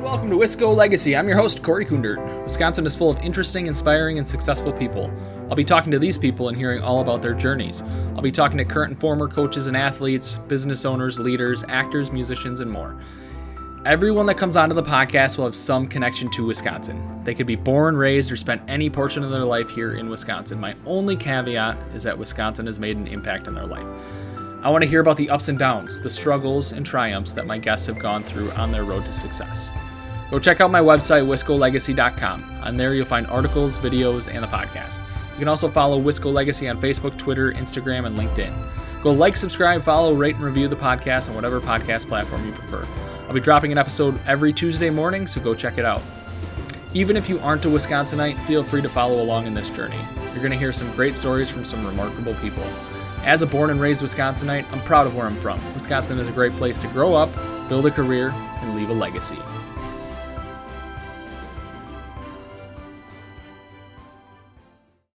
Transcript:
Welcome to Wisco Legacy. I'm your host, Corey Kundert. Wisconsin is full of interesting, inspiring, and successful people. I'll be talking to these people and hearing all about their journeys. I'll be talking to current and former coaches and athletes, business owners, leaders, actors, musicians, and more. Everyone that comes onto the podcast will have some connection to Wisconsin. They could be born, raised, or spent any portion of their life here in Wisconsin. My only caveat is that Wisconsin has made an impact in their life. I want to hear about the ups and downs, the struggles and triumphs that my guests have gone through on their road to success. Go check out my website, wiscolegacy.com. On there, you'll find articles, videos, and the podcast. You can also follow Wisco Legacy on Facebook, Twitter, Instagram, and LinkedIn. Go like, subscribe, follow, rate, and review the podcast on whatever podcast platform you prefer. I'll be dropping an episode every Tuesday morning, so go check it out. Even if you aren't a Wisconsinite, feel free to follow along in this journey. You're going to hear some great stories from some remarkable people. As a born and raised Wisconsinite, I'm proud of where I'm from. Wisconsin is a great place to grow up, build a career, and leave a legacy.